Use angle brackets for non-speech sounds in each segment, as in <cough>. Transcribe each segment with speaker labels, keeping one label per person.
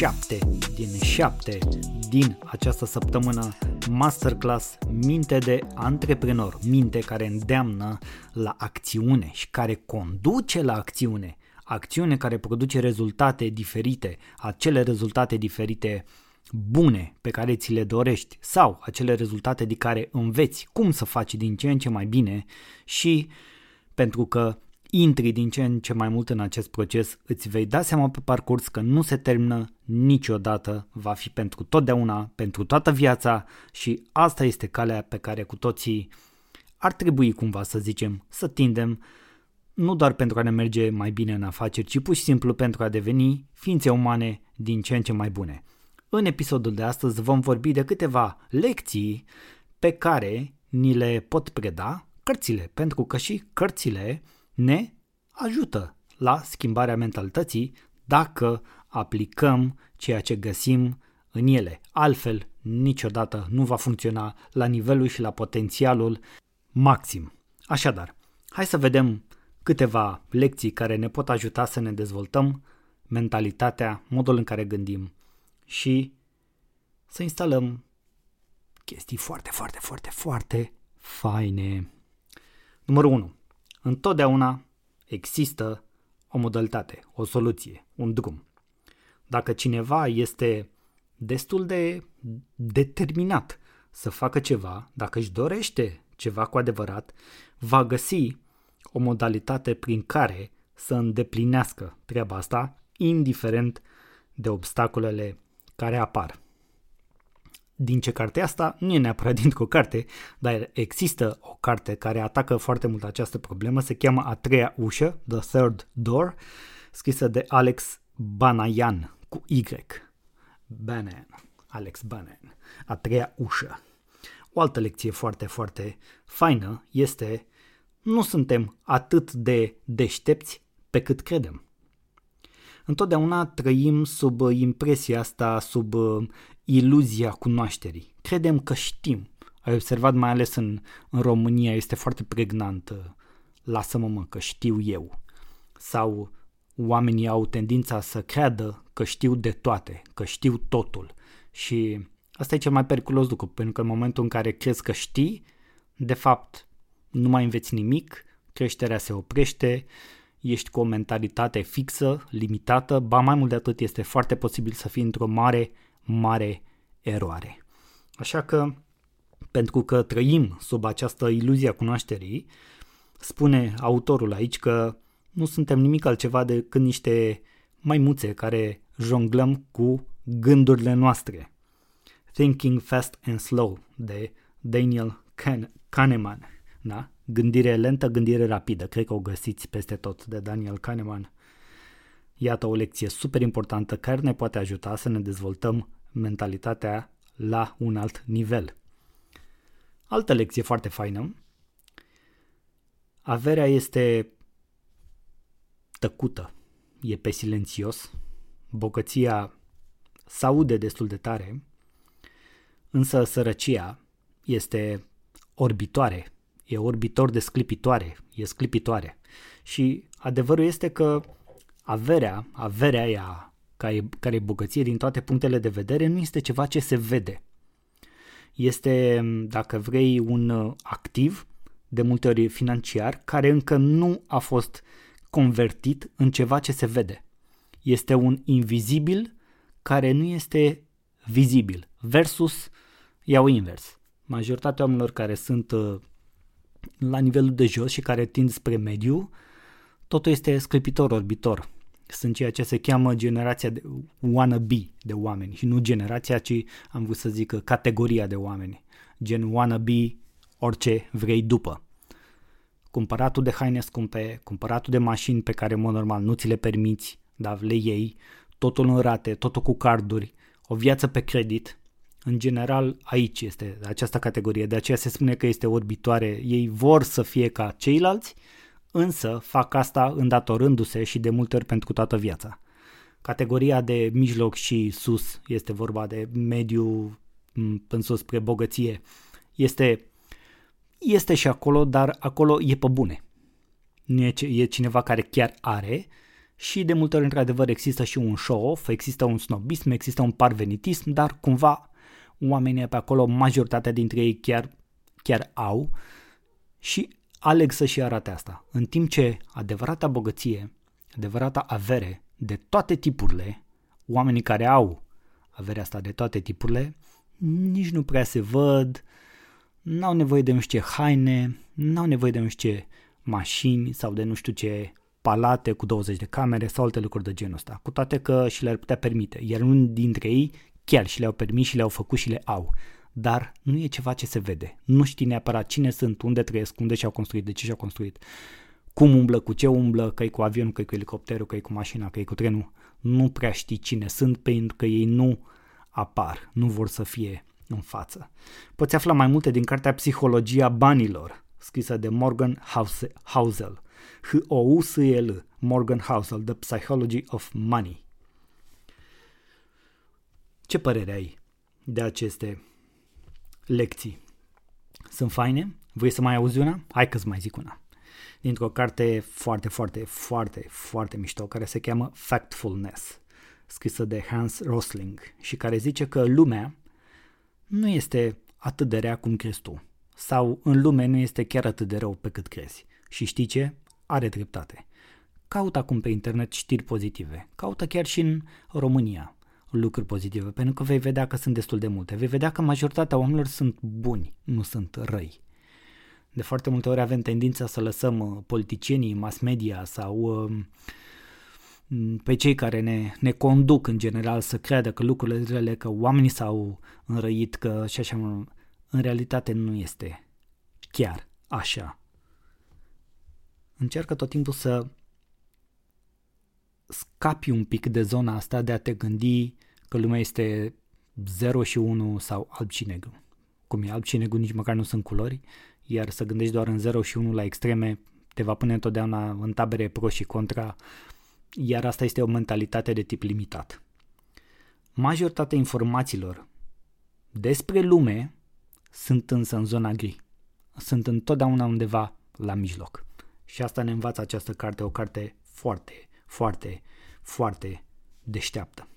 Speaker 1: 7 din 7 din această săptămână Masterclass Minte de Antreprenor, minte care îndeamnă la acțiune și care conduce la acțiune, acțiune care produce rezultate diferite, acele rezultate diferite bune pe care ți le dorești sau acele rezultate de care înveți cum să faci din ce în ce mai bine și pentru că intri din ce în ce mai mult în acest proces, îți vei da seama pe parcurs că nu se termină niciodată, va fi pentru totdeauna, pentru toată viața și asta este calea pe care cu toții ar trebui cumva să zicem să tindem, nu doar pentru a ne merge mai bine în afaceri, ci pur și simplu pentru a deveni ființe umane din ce în ce mai bune. În episodul de astăzi vom vorbi de câteva lecții pe care ni le pot preda cărțile, pentru că și cărțile ne ajută la schimbarea mentalității dacă aplicăm ceea ce găsim în ele. Altfel, niciodată nu va funcționa la nivelul și la potențialul maxim. Așadar, hai să vedem câteva lecții care ne pot ajuta să ne dezvoltăm mentalitatea, modul în care gândim și să instalăm chestii foarte, foarte, foarte, foarte faine. Numărul 1. Întotdeauna există o modalitate, o soluție, un drum. Dacă cineva este destul de determinat să facă ceva, dacă își dorește ceva cu adevărat, va găsi o modalitate prin care să îndeplinească treaba asta, indiferent de obstacolele care apar din ce carte asta, nu e neapărat dintr-o carte, dar există o carte care atacă foarte mult această problemă, se cheamă A treia ușă, The Third Door, scrisă de Alex Banayan, cu Y. Banan, Alex Banan, A treia ușă. O altă lecție foarte, foarte faină este nu suntem atât de deștepți pe cât credem. Întotdeauna trăim sub impresia asta, sub iluzia cunoașterii. Credem că știm. Ai observat mai ales în, în România, este foarte pregnantă. Lasă-mă mă că știu eu. Sau oamenii au tendința să creadă că știu de toate, că știu totul. Și asta e cel mai periculos lucru, pentru că în momentul în care crezi că știi, de fapt nu mai înveți nimic, creșterea se oprește, ești cu o mentalitate fixă, limitată, ba mai mult de atât este foarte posibil să fii într-o mare mare eroare. Așa că, pentru că trăim sub această iluzie a cunoașterii, spune autorul aici că nu suntem nimic altceva decât niște maimuțe care jonglăm cu gândurile noastre. Thinking Fast and Slow de Daniel Kahneman. Da? Gândire lentă, gândire rapidă. Cred că o găsiți peste tot de Daniel Kahneman. Iată o lecție super importantă care ne poate ajuta să ne dezvoltăm mentalitatea la un alt nivel. Altă lecție foarte faină. Averea este tăcută, e pe silențios, bogăția s-aude destul de tare, însă sărăcia este orbitoare, e orbitor de sclipitoare, e sclipitoare. Și adevărul este că averea, averea aia care, care e bogăție din toate punctele de vedere, nu este ceva ce se vede. Este, dacă vrei, un uh, activ, de multe ori financiar, care încă nu a fost convertit în ceva ce se vede. Este un invizibil care nu este vizibil, versus iau invers. Majoritatea oamenilor care sunt uh, la nivelul de jos și care tind spre mediu, totul este sclipitor, orbitor sunt ceea ce se cheamă generația de wannabe de oameni și nu generația, ci am vrut să zic categoria de oameni. Gen wannabe orice vrei după. Cumpăratul de haine scumpe, cumpăratul de mașini pe care, în mod normal, nu ți le permiți, dar le iei, totul în rate, totul cu carduri, o viață pe credit, în general aici este această categorie, de aceea se spune că este orbitoare, ei vor să fie ca ceilalți, însă fac asta îndatorându-se și de multe ori pentru toată viața. Categoria de mijloc și sus este vorba de mediu în sus spre bogăție. Este, este și acolo, dar acolo e pe bune. nu e, e cineva care chiar are și de multe ori într-adevăr există și un show-off, există un snobism, există un parvenitism, dar cumva oamenii pe acolo, majoritatea dintre ei chiar, chiar au. Și aleg să și arate asta. În timp ce adevărata bogăție, adevărata avere de toate tipurile, oamenii care au averea asta de toate tipurile, nici nu prea se văd, n-au nevoie de nu știu ce haine, n-au nevoie de nu știu ce mașini sau de nu știu ce palate cu 20 de camere sau alte lucruri de genul ăsta, cu toate că și le-ar putea permite, iar unul dintre ei chiar și le-au permis și le-au făcut și le au. Dar nu e ceva ce se vede. Nu știi neapărat cine sunt, unde trăiesc, unde și-au construit, de ce și-au construit, cum umblă, cu ce umblă, că e cu avionul, că e cu elicopterul, că e cu mașina, că e cu trenul. Nu prea știi cine sunt pentru că ei nu apar, nu vor să fie în față. Poți afla mai multe din cartea Psihologia banilor, scrisă de Morgan Housel, H-O-U-S-E-L, Morgan Housel, The Psychology of Money. Ce părere ai de aceste lecții? Sunt faine? Vrei să mai auzi una? Hai că-ți mai zic una. Dintr-o carte foarte, foarte, foarte, foarte mișto, care se cheamă Factfulness, scrisă de Hans Rosling și care zice că lumea nu este atât de rea cum crezi tu. Sau în lume nu este chiar atât de rău pe cât crezi. Și știi ce? Are dreptate. Caută acum pe internet știri pozitive. Caută chiar și în România lucruri pozitive, pentru că vei vedea că sunt destul de multe. Vei vedea că majoritatea oamenilor sunt buni, nu sunt răi. De foarte multe ori avem tendința să lăsăm uh, politicienii, mass media sau uh, pe cei care ne, ne conduc în general să creadă că lucrurile rele, că oamenii s-au înrăit, că și așa, în realitate nu este chiar așa. Încearcă tot timpul să scapi un pic de zona asta de a te gândi că lumea este 0 și 1 sau alb și negru. Cum e alb și negru, nici măcar nu sunt culori, iar să gândești doar în 0 și 1 la extreme te va pune întotdeauna în tabere pro și contra, iar asta este o mentalitate de tip limitat. Majoritatea informațiilor despre lume sunt însă în zona gri. Sunt întotdeauna undeva la mijloc. Și asta ne învață această carte, o carte foarte, foarte, foarte deșteaptă.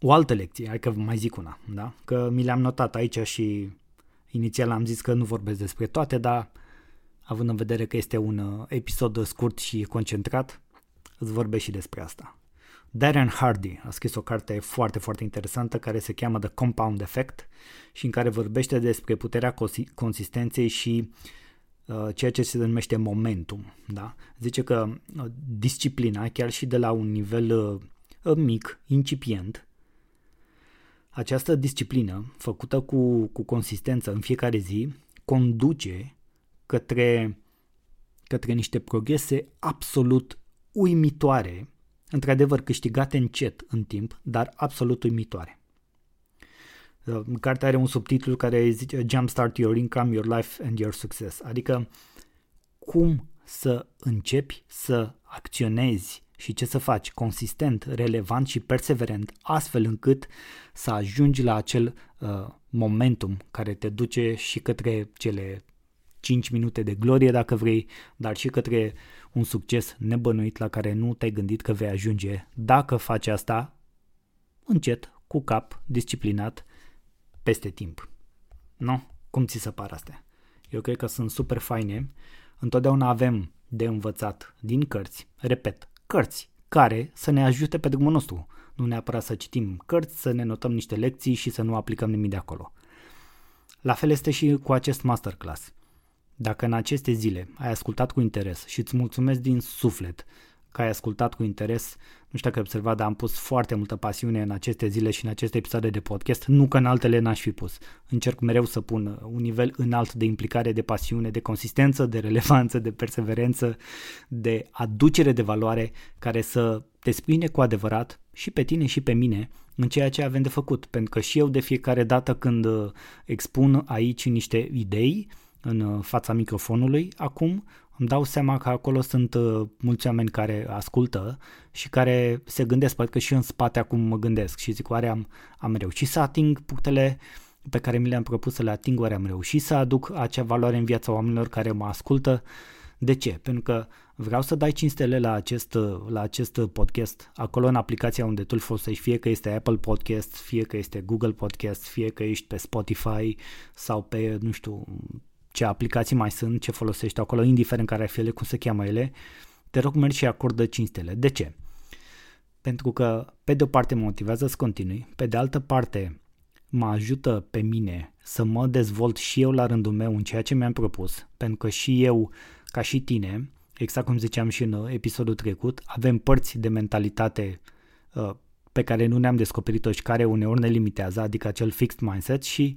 Speaker 1: O altă lecție, hai că mai zic una, da? Că mi le-am notat aici și inițial am zis că nu vorbesc despre toate, dar având în vedere că este un uh, episod scurt și concentrat, îți vorbesc și despre asta. Darren Hardy a scris o carte foarte, foarte interesantă care se cheamă The Compound Effect și în care vorbește despre puterea consistenței și uh, ceea ce se numește momentum. Da? Zice că uh, disciplina, chiar și de la un nivel uh, mic, incipient, această disciplină, făcută cu, cu consistență în fiecare zi, conduce către, către niște progrese absolut uimitoare, într-adevăr câștigate încet în timp, dar absolut uimitoare. Uh, cartea are un subtitlu care zice Jumpstart Your Income, Your Life and Your Success, adică cum să începi să acționezi și ce să faci consistent, relevant și perseverent, astfel încât să ajungi la acel uh, momentum care te duce și către cele 5 minute de glorie dacă vrei, dar și către un succes nebănuit la care nu te-ai gândit că vei ajunge. Dacă faci asta încet, cu cap, disciplinat, peste timp. Nu? Cum ți se par astea? Eu cred că sunt super faine. Întotdeauna avem de învățat din cărți, repet, cărți care să ne ajute pe drumul nostru. Nu neapărat să citim cărți, să ne notăm niște lecții și să nu aplicăm nimic de acolo. La fel este și cu acest masterclass. Dacă în aceste zile ai ascultat cu interes și îți mulțumesc din suflet că ai ascultat cu interes. Nu știu dacă ai observat, dar am pus foarte multă pasiune în aceste zile și în aceste episoade de podcast, nu că în altele n-aș fi pus. Încerc mereu să pun un nivel înalt de implicare, de pasiune, de consistență, de relevanță, de perseverență, de aducere de valoare care să te sprijine cu adevărat și pe tine și pe mine în ceea ce avem de făcut. Pentru că și eu de fiecare dată când uh, expun aici niște idei, în uh, fața microfonului acum îmi dau seama că acolo sunt uh, mulți oameni care ascultă și care se gândesc, poate că și în spate acum mă gândesc și zic, oare am, am reușit să ating punctele pe care mi le-am propus să le ating, ori am reușit să aduc acea valoare în viața oamenilor care mă ascultă. De ce? Pentru că vreau să dai 5 stele la acest, la acest podcast, acolo în aplicația unde tu îl folosești, fie că este Apple Podcast, fie că este Google Podcast, fie că ești pe Spotify sau pe, nu știu, ce aplicații mai sunt, ce folosești acolo, indiferent care ar fi ele, cum se cheamă ele, te rog mergi și acordă 5 stele. De ce? Pentru că, pe de o parte, mă motivează să continui, pe de altă parte, mă ajută pe mine să mă dezvolt și eu la rândul meu în ceea ce mi-am propus, pentru că și eu, ca și tine, exact cum ziceam și în episodul trecut, avem părți de mentalitate uh, pe care nu ne-am descoperit-o și care uneori ne limitează, adică acel fixed mindset și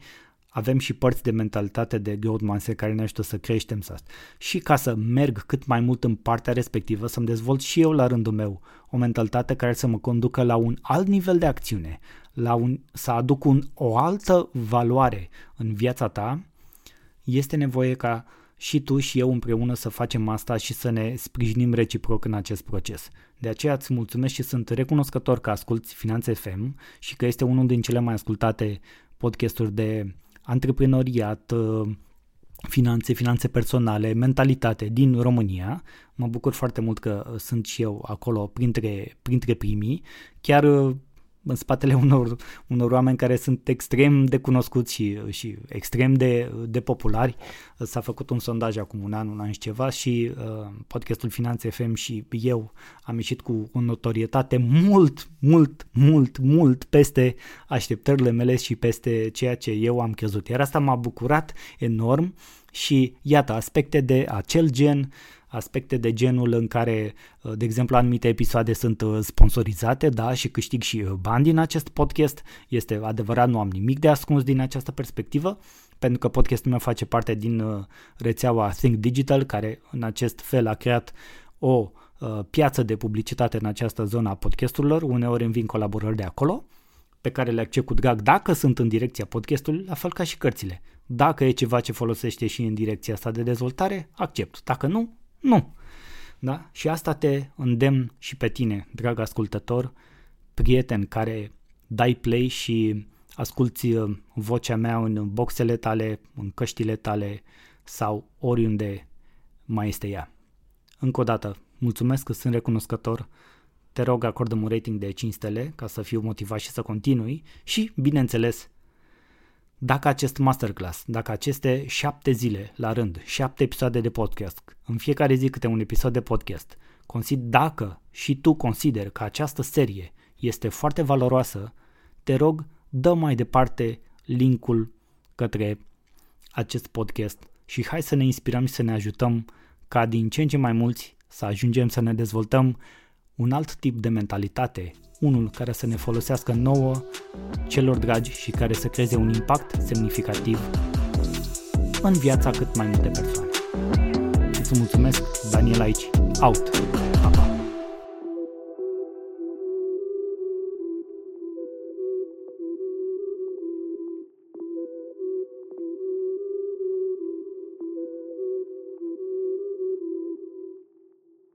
Speaker 1: avem și părți de mentalitate de growth mindset care ne ajută să creștem să Și ca să merg cât mai mult în partea respectivă, să-mi dezvolt și eu la rândul meu o mentalitate care să mă conducă la un alt nivel de acțiune, la un, să aduc un, o altă valoare în viața ta, este nevoie ca și tu și eu împreună să facem asta și să ne sprijinim reciproc în acest proces. De aceea îți mulțumesc și sunt recunoscător că asculti Finanțe FM și că este unul din cele mai ascultate podcasturi de antreprenoriat, uh, finanțe, finanțe personale, mentalitate din România. Mă bucur foarte mult că sunt și eu acolo printre, printre primii. Chiar uh, în spatele <laughs> unor, unor oameni care sunt extrem de cunoscuți și, și extrem de, de populari. S-a făcut un sondaj acum un an, un an și ceva și uh, podcastul Finanțe FM și eu am ieșit cu o notorietate mult, mult, mult, mult peste așteptările mele și peste ceea ce eu am crezut. Iar asta m-a bucurat enorm și iată, aspecte de acel gen uh, aspecte de genul în care, uh, de exemplu, anumite episoade sunt uh, sponsorizate, da, și câștig și uh, bani din acest podcast. Este adevărat, nu am nimic de ascuns din această perspectivă, pentru că podcastul meu face parte din rețeaua Think Digital, care în acest fel a creat o piață de publicitate în această zonă a podcasturilor, uneori îmi vin colaborări de acolo, pe care le accept cu drag dacă sunt în direcția podcastului, la fel ca și cărțile. Dacă e ceva ce folosește și în direcția asta de dezvoltare, accept. Dacă nu, nu. Da? Și asta te îndemn și pe tine, drag ascultător, prieten care dai play și asculti uh, vocea mea în boxele tale, în căștile tale sau oriunde mai este ea. Încă o dată, mulțumesc că sunt recunoscător, te rog acordă un rating de 5 stele ca să fiu motivat și să continui și, bineînțeles, dacă acest masterclass, dacă aceste șapte zile la rând, șapte episoade de podcast, în fiecare zi câte un episod de podcast, consider, dacă și tu consideri că această serie este foarte valoroasă, te rog, dă mai departe linkul către acest podcast și hai să ne inspirăm și să ne ajutăm ca din ce în ce mai mulți să ajungem să ne dezvoltăm un alt tip de mentalitate, unul care să ne folosească nouă, celor dragi și care să creeze un impact semnificativ în viața cât mai multe persoane. Îți mulțumesc, Daniel aici, out!